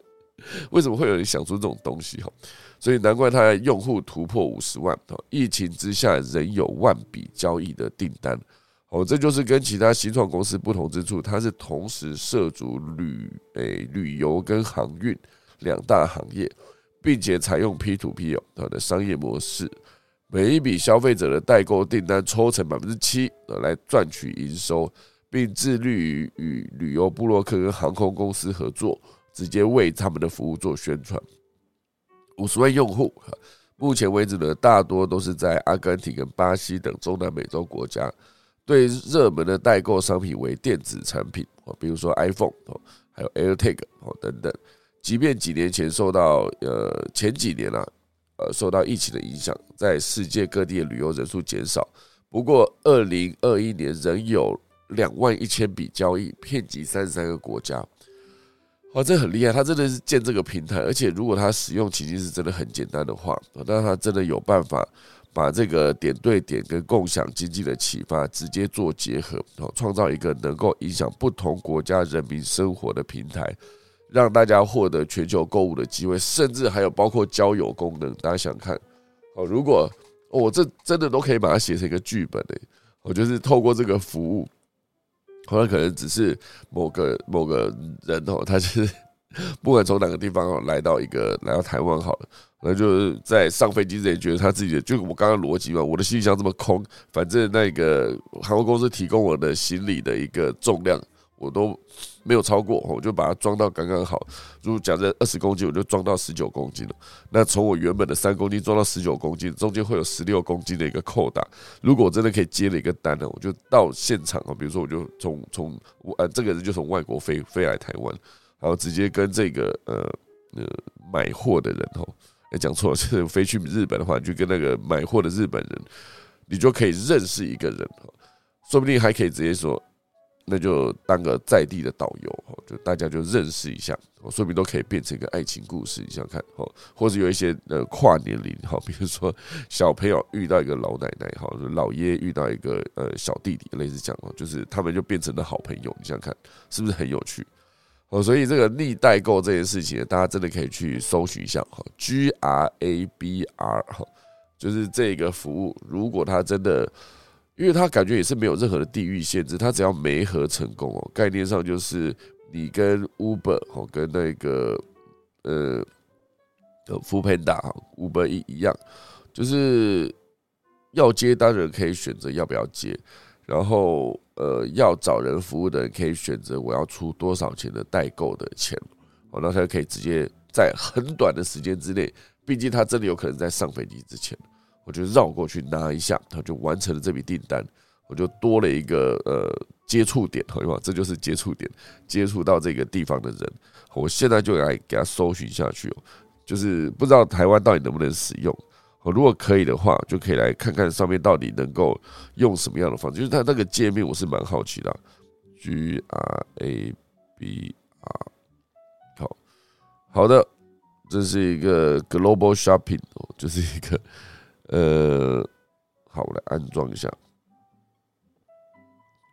Speaker 1: 为什么会有人想出这种东西？哈，所以难怪他的用户突破五十万。哦，疫情之下仍有万笔交易的订单。哦，这就是跟其他新创公司不同之处，它是同时涉足旅诶旅游跟航运两大行业。并且采用 P to P 哦，它的商业模式，每一笔消费者的代购订单抽成百分之七，呃，来赚取营收，并致力于与旅游部落客跟航空公司合作，直接为他们的服务做宣传。五十万用户，目前为止呢，大多都是在阿根廷跟巴西等中南美洲国家。对热门的代购商品为电子产品哦，比如说 iPhone 哦，还有 AirTag 哦等等。即便几年前受到呃前几年啊，呃受到疫情的影响，在世界各地的旅游人数减少，不过二零二一年仍有两万一千笔交易，遍及三十三个国家。哇，这很厉害！他真的是建这个平台，而且如果他使用情境是真的很简单的话，那他真的有办法把这个点对点跟共享经济的启发直接做结合，哦，创造一个能够影响不同国家人民生活的平台。让大家获得全球购物的机会，甚至还有包括交友功能。大家想看，哦，如果我这真的都可以把它写成一个剧本的，我就是透过这个服务，可能可能只是某个某个人哦，他就是不管从哪个地方来到一个来到台湾好了，那就是在上飞机之前觉得他自己的，就我刚刚逻辑嘛，我的行李箱这么空，反正那个航空公司提供我的行李的一个重量。我都没有超过，我就把它装到刚刚好。如果假设二十公斤，我就装到十九公斤了。那从我原本的三公斤装到十九公斤，中间会有十六公斤的一个扣打。如果我真的可以接了一个单呢，我就到现场啊，比如说我就从从呃这个人就从外国飞飞来台湾，然后直接跟这个呃呃买货的人哦，哎讲错了，是飞去日本的话，就跟那个买货的日本人，你就可以认识一个人说不定还可以直接说。那就当个在地的导游，就大家就认识一下，说明都可以变成一个爱情故事。你想看，哦，或者有一些呃跨年龄，哈，比如说小朋友遇到一个老奶奶，哈，老爷遇到一个呃小弟弟，类似这样哦，就是他们就变成了好朋友。你想看，是不是很有趣？哦，所以这个逆代购这件事情，大家真的可以去搜寻一下，哈，G R A B R，哈，就是这个服务，如果他真的。因为他感觉也是没有任何的地域限制，他只要没合成功哦，概念上就是你跟 Uber 哦，跟那个呃呃 f o o Panda Uber 一一样，就是要接单人可以选择要不要接，然后呃要找人服务的人可以选择我要出多少钱的代购的钱哦，那他可以直接在很短的时间之内，毕竟他真的有可能在上飞机之前。我就绕过去拿一下，他就完成了这笔订单，我就多了一个呃接触点，好吧？这就是接触点，接触到这个地方的人。我现在就来给他搜寻下去哦，就是不知道台湾到底能不能使用。如果可以的话，就可以来看看上面到底能够用什么样的方式。就是它那个界面，我是蛮好奇的。G R A B R，好好的，这是一个 Global Shopping，哦就是一个。呃，好，我来安装一下。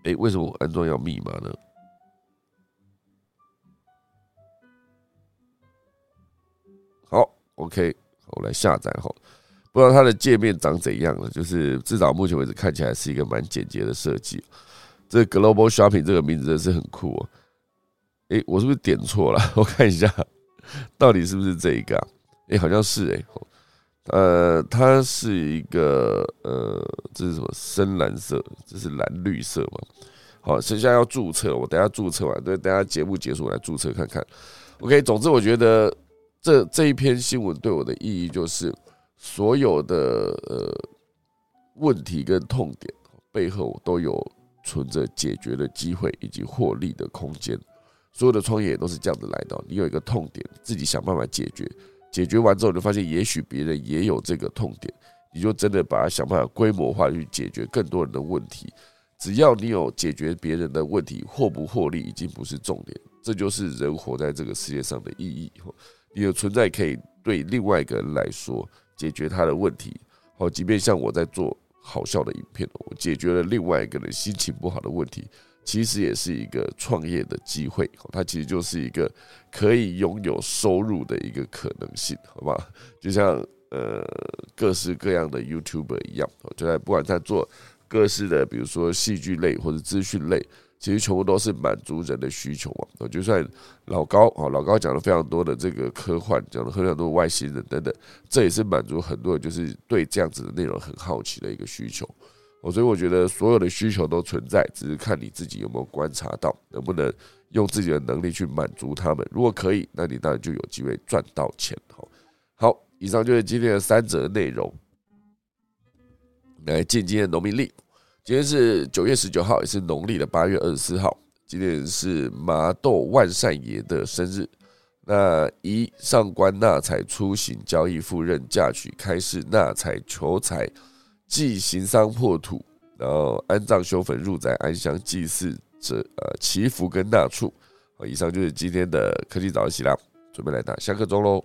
Speaker 1: 哎，为什么我安装要密码呢？好，OK，我来下载哈。不知道它的界面长怎样了，就是至少目前为止看起来是一个蛮简洁的设计。这 Global Shopping 这个名字真是很酷哦。哎，我是不是点错了？我看一下，到底是不是这一个？啊哎，好像是哎。呃，它是一个呃，这是什么深蓝色？这是蓝绿色嘛？好，剩下要注册，我等下注册完，对，等下节目结束我来注册看看。OK，总之我觉得这这一篇新闻对我的意义就是，所有的呃问题跟痛点背后都有存着解决的机会以及获利的空间。所有的创业都是这样子来的，你有一个痛点，自己想办法解决。解决完之后，你就发现也许别人也有这个痛点，你就真的把它想办法规模化去解决更多人的问题。只要你有解决别人的问题，获不获利已经不是重点，这就是人活在这个世界上的意义。你的存在可以对另外一个人来说解决他的问题，好，即便像我在做好笑的影片，我解决了另外一个人心情不好的问题。其实也是一个创业的机会，它其实就是一个可以拥有收入的一个可能性，好吧？就像呃各式各样的 YouTuber 一样，就在不管在做各式的，比如说戏剧类或者资讯类，其实全部都是满足人的需求嘛。就算老高啊，老高讲了非常多的这个科幻，讲了非常多外星人等等，这也是满足很多人就是对这样子的内容很好奇的一个需求。哦，所以我觉得所有的需求都存在，只是看你自己有没有观察到，能不能用自己的能力去满足他们。如果可以，那你当然就有机会赚到钱。好，好，以上就是今天的三则内容。来进今天农民历，今天是九月十九号，也是农历的八月二十四号。今天是麻豆万善爷的生日。那一上官纳财，出行交易赴任，嫁娶开市纳财求财。祭行商破土，然后安葬修坟入宅安详祭祀者呃祈福跟纳畜。好，以上就是今天的科技早起啦，准备来打下课钟喽。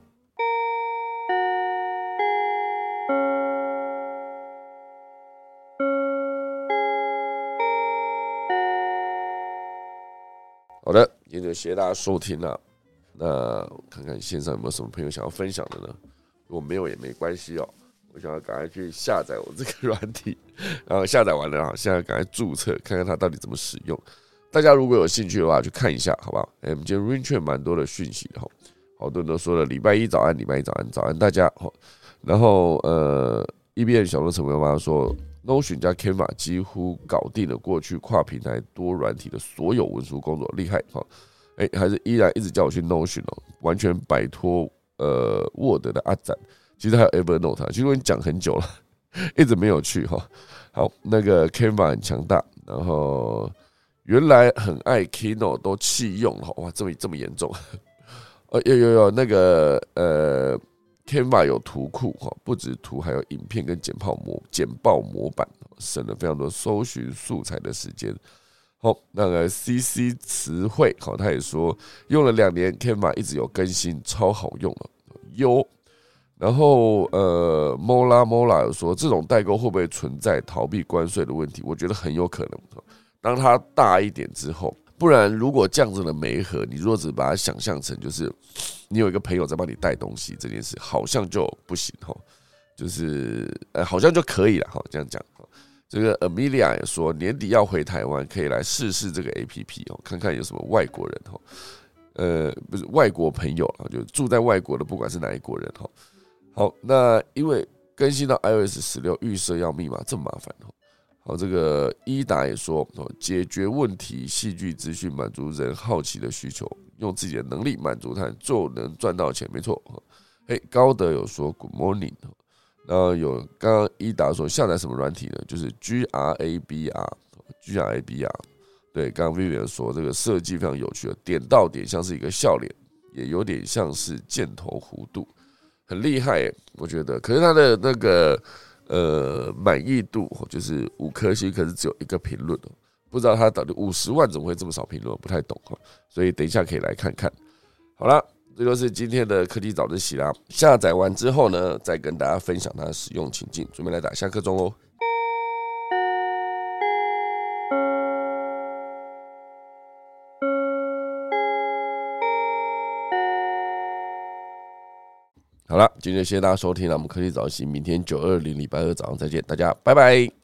Speaker 1: 好的，今天就谢谢大家收听了。那看看线上有没有什么朋友想要分享的呢？如果没有也没关系哦。我想要赶快去下载我这个软体，然后下载完了啊，现在赶快注册，看看它到底怎么使用。大家如果有兴趣的话，去看一下，好不好？哎，我们今天 Rain 券蛮多的讯息的哈，好多人都说了礼拜一早安，礼拜一早安，早安大家好。然后呃，E B N 小罗成为妈说，Notion 加 Canva 几乎搞定了过去跨平台多软体的所有文书工作，厉害哈。哎，还是依然一直叫我去 Notion 哦，完全摆脱呃 Word 的阿展。其实还有 Evernote，其实我讲很久了，一直没有去哈。好，那个 Canva 很强大，然后原来很爱 Kino 都弃用了，哇，这么这么严重？呃，有有有那个呃，Canva 有图库哈，不止图，还有影片跟简报模简报模板，省了非常多搜寻素材的时间。好，那个 CC 词汇，好，他也说用了两年，Canva 一直有更新，超好用了，有。然后呃，Mola Mola 说这种代购会不会存在逃避关税的问题？我觉得很有可能。当它大一点之后。不然，如果这样子的媒合，你若只把它想象成就是你有一个朋友在帮你带东西这件事，好像就不行哈。就是呃，好像就可以了哈。这样讲，这个 Amelia 也说年底要回台湾，可以来试试这个 APP 哦，看看有什么外国人哈。呃，不是外国朋友啊，就住在外国的，不管是哪一国人哈。好，那因为更新到 iOS 十六，预设要密码这么麻烦哦。好，这个伊达也说，解决问题，戏剧资讯满足人好奇的需求，用自己的能力满足他，就能赚到钱，没错。嘿，高德有说 Good morning，然后有刚刚伊达说下载什么软体呢？就是 G R A B R，G R A B R。对，刚刚 Vivian 说这个设计非常有趣，点到点，像是一个笑脸，也有点像是箭头弧度，很厉害，我觉得。可是它的那个。呃，满意度就是五颗星，可是只有一个评论哦，不知道他到底五十万怎么会这么少评论，不太懂哈，所以等一下可以来看看。好了，这就是今天的科技早自习啦。下载完之后呢，再跟大家分享它的使用情境，准备来打下课钟哦。好了，今天谢谢大家收听了，我们科技早起，明天九二零礼拜二早上再见，大家拜拜。